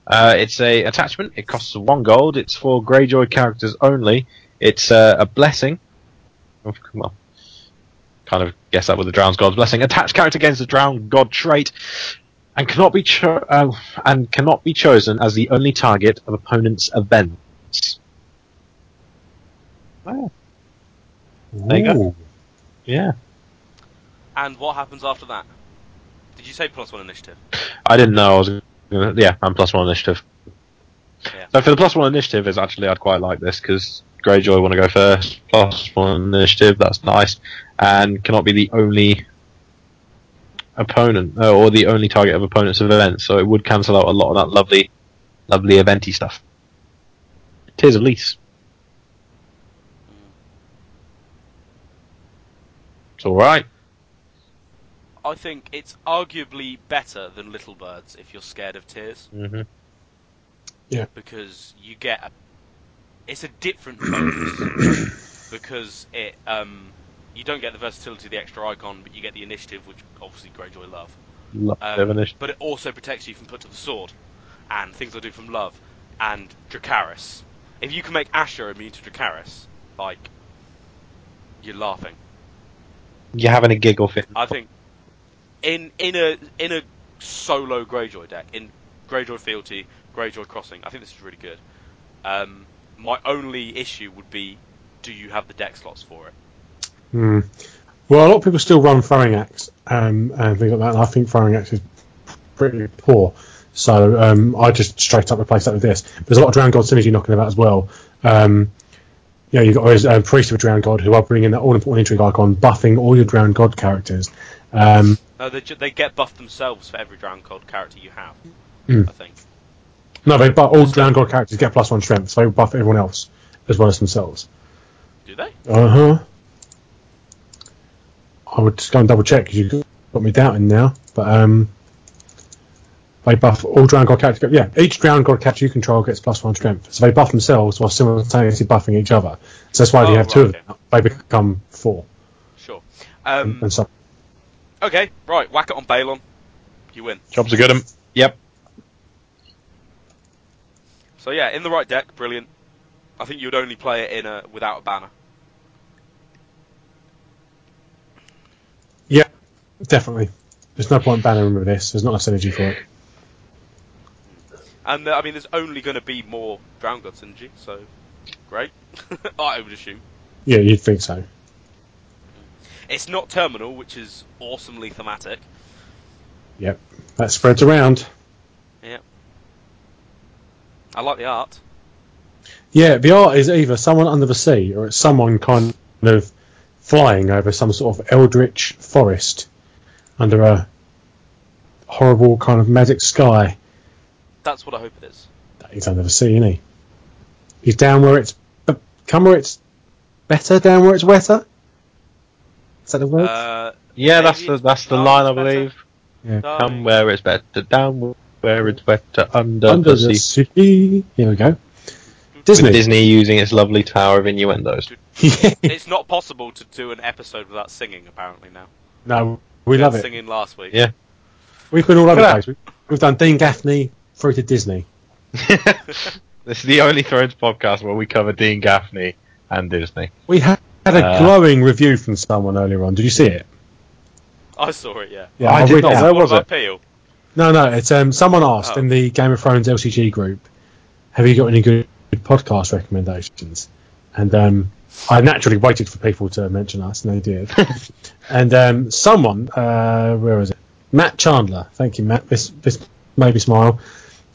Uh, it's a attachment. It costs one gold. It's for Greyjoy characters only. It's uh, a blessing. Oh, well, kind of guess that with the Drowned God's Blessing. Attached character gains the Drowned God trait and cannot be cho- uh, and cannot be chosen as the only target of opponent's events. Oh, There you go. Yeah. And what happens after that? Did you say plus one initiative? I didn't know I was gonna, yeah, I'm plus one initiative. Yeah. So for the plus one initiative is actually I'd quite like this because Greyjoy want to go first. Plus one initiative, that's nice, and cannot be the only opponent uh, or the only target of opponent's of events. So it would cancel out a lot of that lovely, lovely eventy stuff. Tears of Lys. It's all right. I think it's arguably better than Little Birds if you're scared of tears Mm-hmm. Yeah. Because you get a, it's a different bonus because it um you don't get the versatility of the extra icon but you get the initiative which obviously Greyjoy love Love Um, initiative. but it also protects you from put to the sword and things I do from love and Dracarys if you can make Asha immune to Dracarys like you're laughing You're having a giggle fit. I think in in a in a solo Greyjoy deck, in Greyjoy Fealty, Greyjoy Crossing, I think this is really good. Um, my only issue would be, do you have the deck slots for it? Hmm. Well, a lot of people still run throwing axe um, and things like that. And I think throwing axe is pretty poor. So um, I just straight up replace that with this. There's a lot of Drowned God synergy knocking about as well. Um, you know, you've got uh, Priest of a Drowned God who are bringing that all important intrigue icon, buffing all your Drowned God characters. Um, No, they ju- they get buffed themselves for every Drowned God character you have. Mm. I think. no, they but all Drowned God characters get plus one strength, so they buff everyone else as well as themselves. Do they? Uh huh. I would just go and double check because you got me doubting now. But um, they buff all drowned god characters. Yeah, each drowned god character you control gets plus one strength. So they buff themselves while simultaneously buffing each other. So that's why if you Oh, have two of them, they become four. Sure. Um, and so okay, right. Whack it on Balon. You win. Jobs are good. 'em. Yep. So yeah, in the right deck, brilliant. I think you would only play it in a without a banner. yeah, definitely. There's no point banning with this. There's not enough synergy for it. And uh, I mean, there's only going to be more Drowned God synergy, so great. I would assume. Yeah, you'd think so. It's not Terminal, which is awesomely thematic. Yep, that spreads around. Yep. I like the art. Yeah, the art is either someone under the sea or it's someone kind of flying over some sort of eldritch forest under a horrible kind of magic sky That's what I hope it is. that he's under the sea, isn't he? He's down where it's come where it's better, down where it's wetter. Is that the word? Uh, Yeah, that's the that's the line I believe. yeah. Come where it's better, down where it's wetter, under, Under the the sea. sea. Here we go. With Disney. Disney using its lovely tower of innuendos. it's not possible to do an episode without singing. Apparently now. No, we love it. Singing last week. Yeah. We've been all over the place. We- We've done Dean Gaffney through to Disney. this is the only Thrones podcast where we cover Dean Gaffney and Disney. We had, had a Uh, glowing review from someone earlier on. Did you see it? I saw it. Yeah. Yeah, I I'll did read not. it. Where What was about it? Peel? No, no, it's um, someone asked Oh. in the Game of Thrones LCG group, "Have you got any good podcast recommendations?" And um, I naturally waited for people to mention us, and they did. and um, someone, uh, where was it? Matt Chandler. Thank you, Matt. This this made me smile.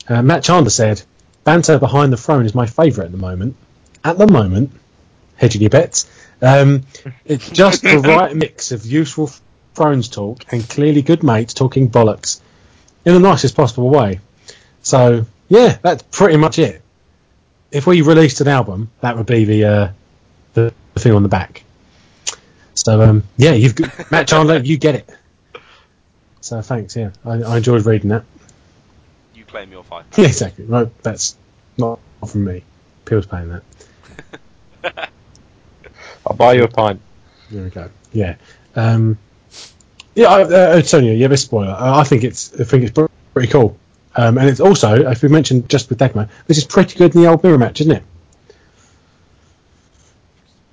Uh, Matt Chandler said, "Banter behind the throne is my favourite at the moment. At the moment, hedging your bets. Um, it's just the right mix of useful Thrones talk and clearly good mates talking bollocks." in the nicest possible way. So yeah, that's pretty much it. If we released an album, that would be the uh, the thing on the back. So um, yeah, you've got, Matt Chandler, you get it. So thanks. Yeah, I, I enjoyed reading that. You claim your five. Yeah, exactly. No, that's not from me. Peel's paying that. I'll buy you a pint. There we go. Yeah. Um, yeah, I, uh, Sonia. Yeah, this spoiler. I I think it's. I think it's pretty cool. Um, and it's also, as we mentioned just with Dagmer, this is pretty good in the old mirror match, isn't it?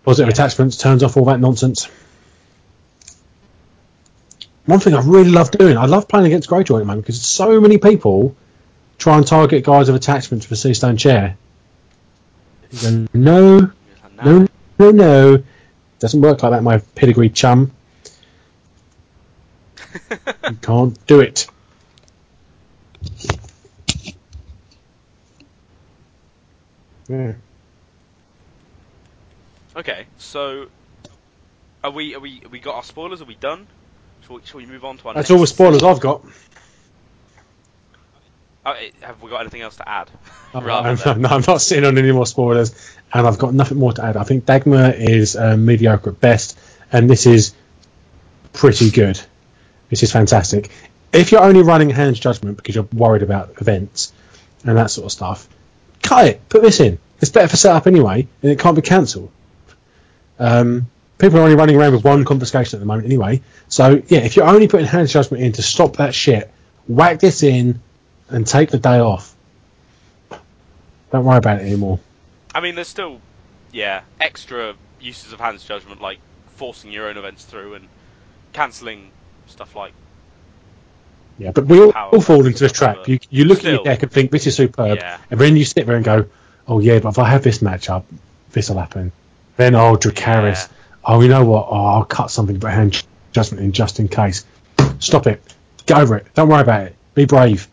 Positive attachments turns off all that nonsense. One thing I really love doing, I love playing against Greyjoy at the moment because so many people try and target guys of attachments for Seastone Chair. You go, no, no, no, no. Doesn't work like that, my pedigree chum. you can't do it. Yeah. Okay, so are we? Are we? Are we got our spoilers? Are we done? Shall we, shall we move on to our? That's all the spoilers I've got. Oh, have we got anything else to add? Oh, I'm, I'm, than- no, I'm not sitting on any more spoilers, and I've got nothing more to add. I think Dagmer is um, mediocre at best, and this is pretty good. This is fantastic. If you're only running Hand's Judgment because you're worried about events and that sort of stuff, cut it. Put this in. It's better for setup anyway, and it can't be cancelled. Um, people are only running around with one confiscation at the moment anyway. So yeah, if you're only putting Hand's Judgment in to stop that shit, whack this in and take the day off. Don't worry about it anymore. I mean, there's still, yeah, extra uses of Hand's Judgment, like forcing your own events through and cancelling stuff like. Yeah, but we all, all fall into the trap. You, you look at still. your deck and think this is superb, Yeah. and then you sit there and go, "Oh yeah, but if I have this matchup, this will happen." Then oh, Dracarys. Yeah. Oh, you know what? Oh, I'll cut something but hand judgment in just in case. Stop it. Get over it. Don't worry about it. Be brave.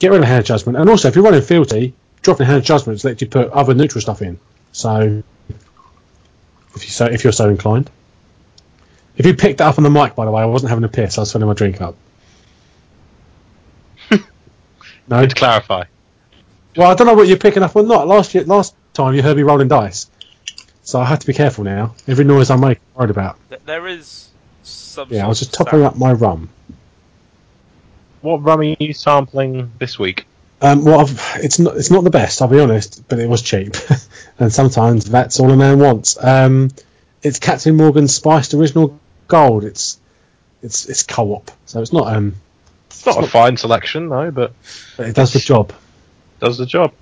Get rid of hand judgment, and also if you're running fealty, dropping hand judgments lets you put other neutral stuff in. So, if you so if you're so inclined. If you picked that up on the mic, by the way, I wasn't having a piss. I was filling my drink up. no, Good to clarify. well, I don't know what you're picking up or not. Last year, last time you heard me rolling dice, so I have to be careful now. Every noise I make, I'm worried about. There is some. Yeah, I was just topping sound- up my rum. What rum are you sampling this week? Um, well, I've, it's not it's not the best, I'll be honest, but it was cheap, and sometimes that's all a man wants. Um, it's Captain Morgan's Spiced Original Gold. It's it's it's co-op, so it's not um, It's not a fine selection, no, but but it does the job. does the job.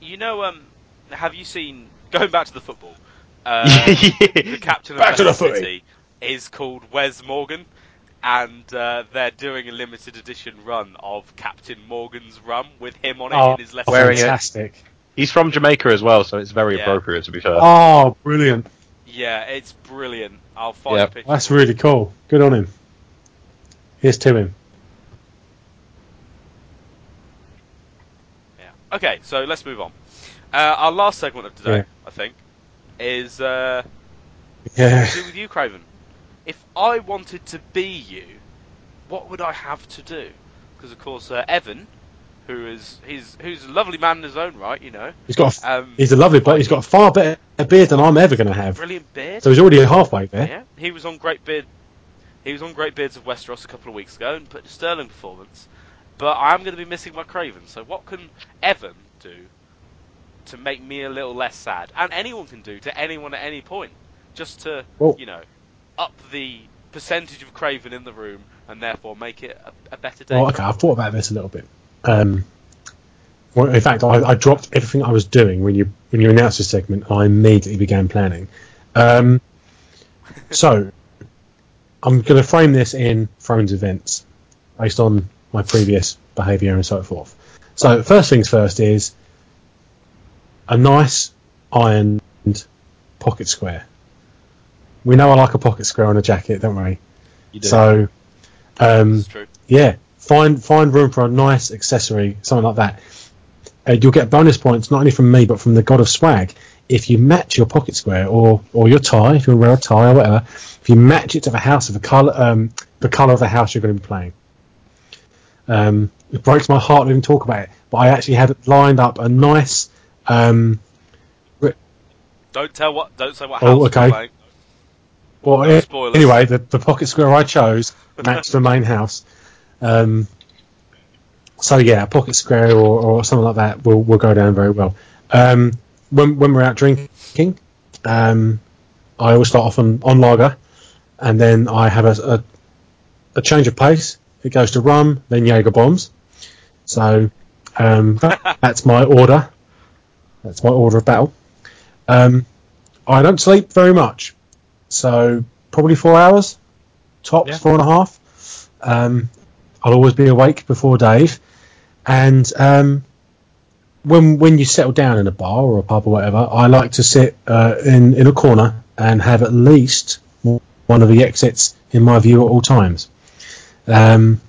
You know, um, have you seen going back to the football? Uh, the captain of Back to the Leicester footy. City is called Wes Morgan, and uh, they're doing a limited edition run of Captain Morgan's rum with him on it Oh, in his Leicester. Wearing it. fantastic! He's from Jamaica as well, so it's very Yeah. appropriate to be fair. Oh, brilliant! Yeah, it's brilliant. I'll find Yeah. a picture. That's really cool. Good on him. Here's to him. Yeah. Okay, so let's move on. Uh, our last segment of today, Yeah. I think, is uh, Yeah. to do with you, Craven. If I wanted to be you, what would I have to do? Because of course uh, Evan, who is he's who's a lovely man in his own right, you know. He's got a, Um, he's a lovely, but he's got a far better beard than I'm ever going to have. brilliant beard. So he's already halfway there. Yeah, he was on Great Beard. He was on Great Beards of Westeros a couple of weeks ago and put a sterling performance. But I'm going to be missing my Craven. So what can Evan do to make me a little less sad? And anyone can do to anyone at any point, just to Well- you know up the percentage of Craven in the room and therefore make it a, a better day. Okay, I've thought about this a little bit. Um, well, in fact, I, I dropped everything I was doing when you when you announced this segment. I immediately began planning. Um, so, I'm going to frame this in Thrones events based on my previous behaviour and so forth. So, first things first is a nice ironed pocket square. We know I like a pocket square on a jacket, don't we? You do. So, um, true. yeah, find find room for a nice accessory, something like that. Uh, you'll get bonus points not only from me but from the God of Swag if you match your pocket square or or your tie, if you wear a tie or whatever. If you match it to the house of the color, um, the color of the house you're going to be playing. Um, it breaks my heart to even talk about it, but I actually had lined up a nice. Um, Don't tell what. Don't say what house. Oh, house okay. Well, eh, spoilers. anyway, the, the pocket square I chose matched the main house. Um, so yeah, a pocket square or, or something like that will, will go down very well. Um, when when we're out drinking, um, I always start off on, on lager, and then I have a, a, a change of pace. It goes to rum, then Jaeger bombs. So um, that, that's my order. That's my order of battle. Um, I don't sleep very much. So probably four hours, tops Yeah. four and a half. Um, I'll always be awake before Dave, and um, when when you settle down in a bar or a pub or whatever, I like to sit uh, in in a corner and have at least one of the exits in my view at all times. Um,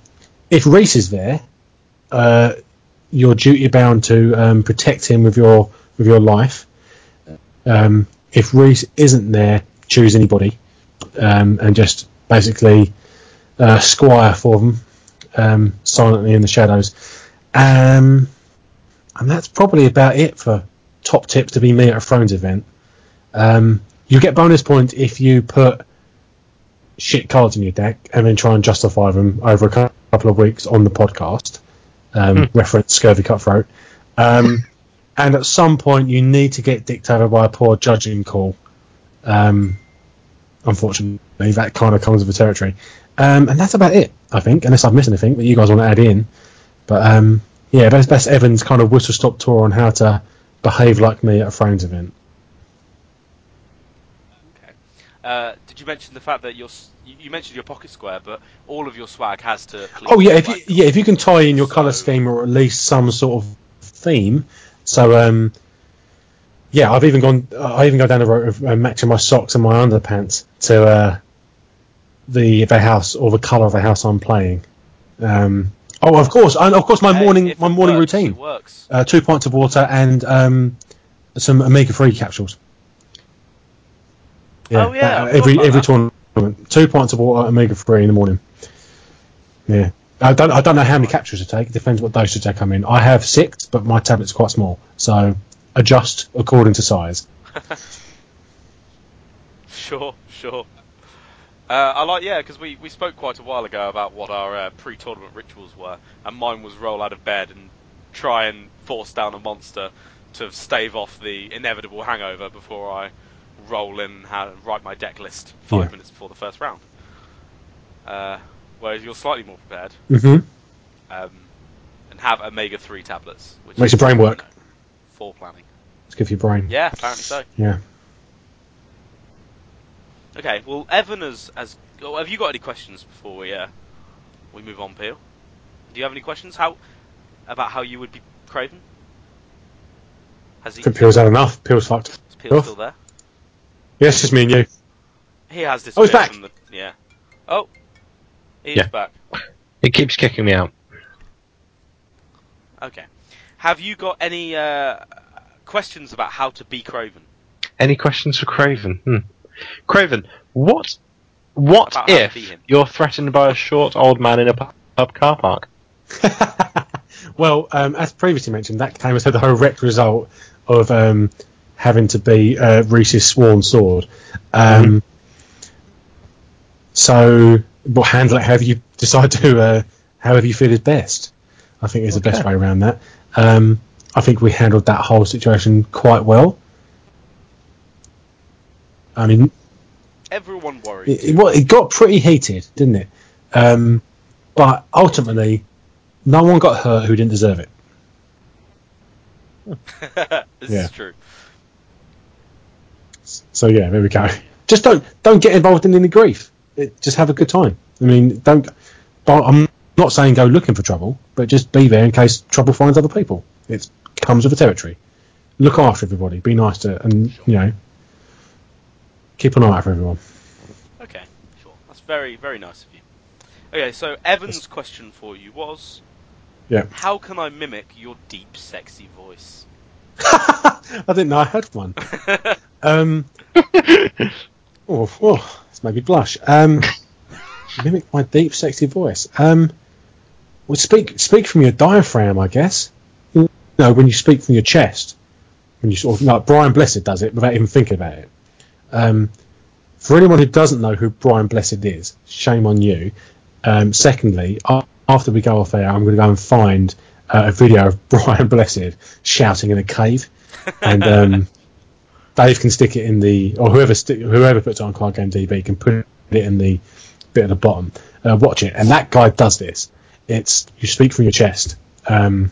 if Reese is there, uh, you're duty bound to um, protect him with your with your life. Um, if Reese isn't there, choose anybody um, and just basically uh, squire for them um, silently in the shadows. Um, and that's probably about it for top tips to be me at a Thrones event. Um, you get bonus points if you put shit cards in your deck and then try and justify them over a couple of weeks on the podcast. Um, Reference Scurvy Cutthroat. Um, and at some point, you need to get dictated by a poor judging call. Um, unfortunately, that kind of comes with the territory. Um, and that's about it, I think, unless I've missed anything that you guys want to add in. But um, yeah, that's, that's Evan's kind of whistle stop tour on how to behave like me at a Thrones event. Okay. Uh, did you mention the fact that your you mentioned your pocket square, but all of your swag has to. Oh yeah, if you, yeah, if you can tie in your colour scheme or at least some sort of theme. So um, yeah, I've even gone. I even gone down the road of uh, matching my socks and my underpants to uh, the the house or the colour of the house I'm playing. Um, oh, of course, and of course, my Hey, morning my morning works, routine: works. uh, two pints of water and um, some omega three capsules. Oh, yeah, that- every every that. tournament, two pints of water, omega three in the morning. Yeah, I don't I don't know how many capsules to take. It depends what dosage I come in. I have six, but my tablet's quite small, so adjust according to size. Sure, sure. Uh, I like, yeah, because we, we spoke quite a while ago about what our uh, pre-tournament rituals were, and mine was roll out of bed and try and force down a monster to stave off the inevitable hangover before I roll in and ha- write my deck list five Yeah. minutes before the first round. Uh, whereas you're slightly more prepared hmm um, and have omega three tablets, which Makes your brain work. for planning. It's good for your brain. Yeah, apparently so. Yeah. Okay, well, Evan has, has oh, have you got any questions before we uh, we move on, Peel? Do you have any questions how about how you would be Craven? Has he? I think Peel's had enough. Peel's fucked. Is Peel off. still there? Yeah, it's just me and you. He has this. Oh, he's back. From the, yeah. Oh, he's Yeah. back. It keeps kicking me out. Okay. Have you got any uh, questions about how to be Craven? Any questions for Craven? Hmm. Craven, what What About if you're threatened by a short old man in a pu- pub car park? well, um, as previously mentioned, that came as a direct result of um, having to be uh, Reese's sworn sword. Um, So, we'll handle it however you decide to, uh, however you feel is best. I think is the best way around that. Um, I think we handled that whole situation quite well. I mean, Everyone worried. it, it, it got pretty heated, didn't it? Um, but ultimately, no one got hurt who didn't deserve it. this yeah. is true. So yeah, there we go. Just don't don't get involved in any grief. It, just have a good time. I mean, don't. But I'm not saying go looking for trouble, but just be there in case trouble finds other people. It comes with the territory. Look after everybody. Be nice to, and you know, keep an eye out for everyone. Okay, sure. That's very, very nice of you. Okay, so Evan's question for you was Yeah. How can I mimic your deep, sexy voice? I didn't know I had one. Um, oh, oh, it's made me blush. Um, mimic my deep, sexy voice. Um, well, speak speak from your diaphragm, I guess. Know, when you speak from your chest, when you sort of like Brian Blessed does it without even thinking about it. Um, for anyone who doesn't know who Brian Blessed is, shame on you. Um, secondly, after we go off air, I'm going to go and find uh, a video of Brian Blessed shouting in a cave, and um, Dave can stick it in the, or whoever whoever puts it on Card Game DB can put it in the bit at the bottom. Uh, watch it, and that guy does this. It's you speak from your chest, um,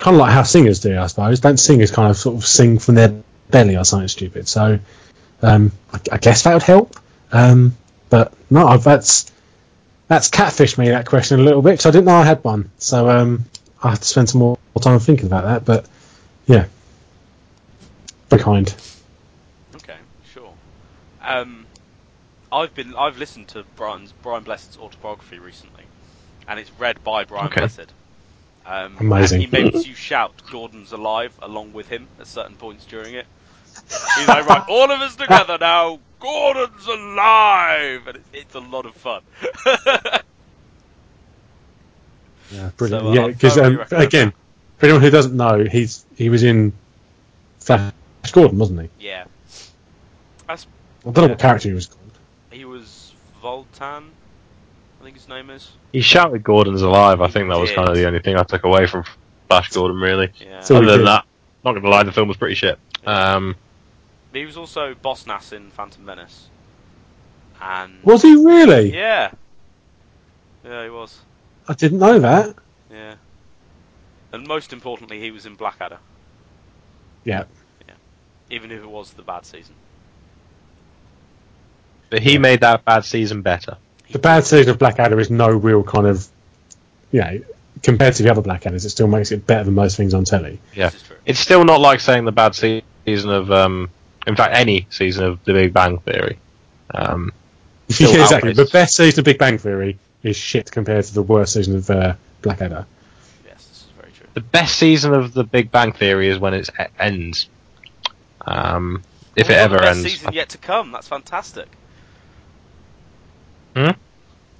kind of like how singers do, I suppose. Don't singers kind of sort of sing from their belly or something stupid? So um, I, I guess that would help. Um, but no, I've- that's that's catfished me that question a little bit because I didn't know I had one. So um, I have to spend some more time thinking about that. But yeah, very kind. Okay, sure. Um, I've been I've listened to Brian's Brian Blessed's autobiography recently, and it's read by Brian Okay. Blessed. Um, Amazing. He makes you shout "Gordon's alive" along with him at certain points during it. He's like, "Right, all of us together now. Gordon's alive!" And it's, it's a lot of fun. Yeah, brilliant. So, uh, yeah, because um, again, for anyone who doesn't know, he's he was in Flash Gordon, wasn't he? yeah, that's I don't know what character he was called. he was Vultan. I think his name is. He shouted Gordon's alive. I think that was kind of the only thing I took away from Flash Gordon, really. Yeah. So- Other than that, not going to lie, the film was pretty shit. Um, He was also Boss Nass in Phantom Menace. And Was he really? yeah, yeah, he was. I didn't know that. Yeah, and most importantly, he was in Blackadder, Yeah, even if it was the bad season. but he Yeah. made that bad season better. The bad season of Blackadder is no real kind of, you know, compared to the other Blackadders, it still makes it better than most things on telly. Yeah. This is true. It's still not like saying the bad season of, um, in fact, any season of The Big Bang Theory. Um, yeah, exactly. outrageous. The best season of Big Bang Theory is shit compared to the worst season of uh, Blackadder. Yes, this is very true. the best season of The Big Bang Theory is when it e- ends. Um, if Well, it we've got ever the best ends. season yet to come. That's fantastic. Hmm?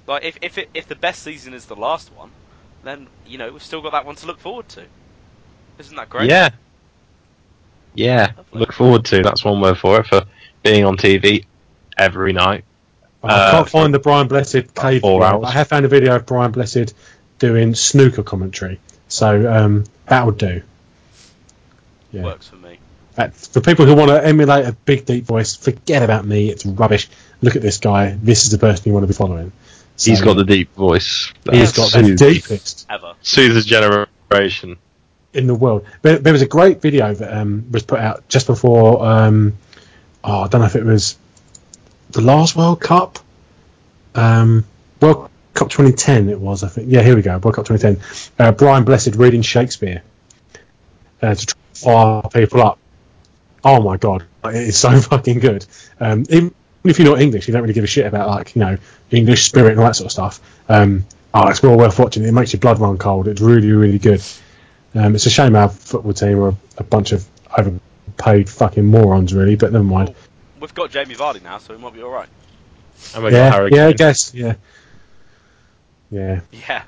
Like if if it, if the best season is the last one, then you know we've still got that one to look forward to. Isn't that great? Yeah. Yeah, Lovely. look forward to. That's one word for it, for being on TV every night. I Uh, can't find the Brian Blessed cave four hours. I have found a video of Brian Blessed doing snooker commentary. So um, that would do. Yeah. Works for me. That, for people who want to emulate a big deep voice, forget about me. It's rubbish. Look at this guy. This is the person you want to be following. So, He's got the deep voice. he's that got the soothes- deepest Ever. soothes his generation. in the world. There, there was a great video that um, was put out just before. Um, oh, I don't know if it was the last World Cup. Um, World Cup 2010. It was, I think. Yeah, here we go. World Cup 2010. Uh, Brian Blessed reading Shakespeare uh, to try to fire people up. Oh my god, it is so fucking good. Um, even if you're not English, you don't really give a shit about like you know English spirit and all that sort of stuff. Um, oh, it's well worth watching. It makes your blood run cold. It's really, really good. Um, it's a shame our football team are a bunch of overpaid fucking morons, really. But never mind. Well, we've got Jamie Vardy now, so we might be all right. And we got Yeah, Harry yeah, I guess, yeah, yeah. Yeah.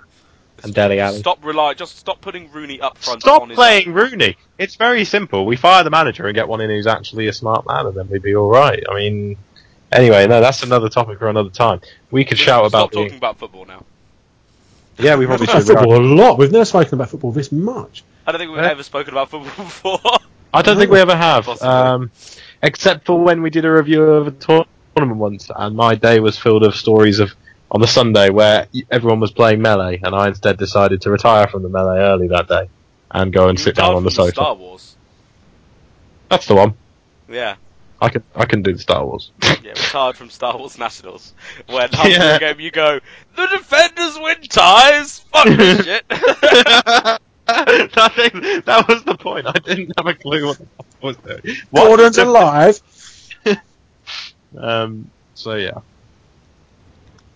And Dele Alli. Stop rely. Just stop putting Rooney up front. Stop on playing own. Rooney. It's very simple. We fire the manager and get one in who's actually a smart man, and then we'd be all right. I mean, anyway, no, that's another topic for another time. We could shout about. Stop talking the about football now. yeah, we probably About should. We football a lot. We've never spoken about football this much. I don't think we've Eh? ever spoken about football before. I don't think we ever have, um, except for when we did a review of a tournament once, and my day was filled of stories of on the Sunday where everyone was playing melee, and I instead decided to retire from the melee early that day and go and You sit down on the sofa. Star Wars. That's the one. Yeah. I can I can do Star Wars. Yeah, retired from Star Wars Nationals. When after Yeah. the game you go, the defenders win ties. Fuck this shit. I think that was the point. I didn't have a clue what I was doing. What? Gordon's alive. Um, so yeah,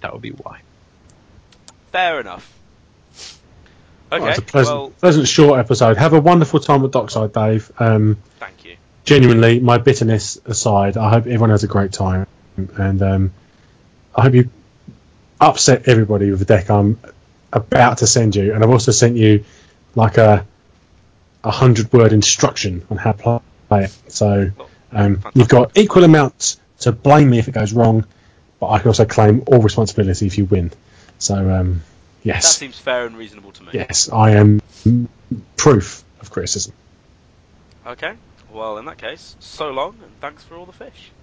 that would be why. Fair enough. Okay. Oh, it's a pleasant, well, pleasant short episode. Have a wonderful time at Dockside, Dave. Um, thank you. Genuinely, my bitterness aside, I hope everyone has a great time, and um, I hope you upset everybody with the deck I'm about to send you. And I've also sent you like a a hundred word instruction on how to play it. So um, you've got equal amounts to blame me if it goes wrong, but I can also claim all responsibility if you win. So um, yes, That seems fair and reasonable to me. yes, I am proof of criticism. Okay. Well, in that case, so long and thanks for all the fish.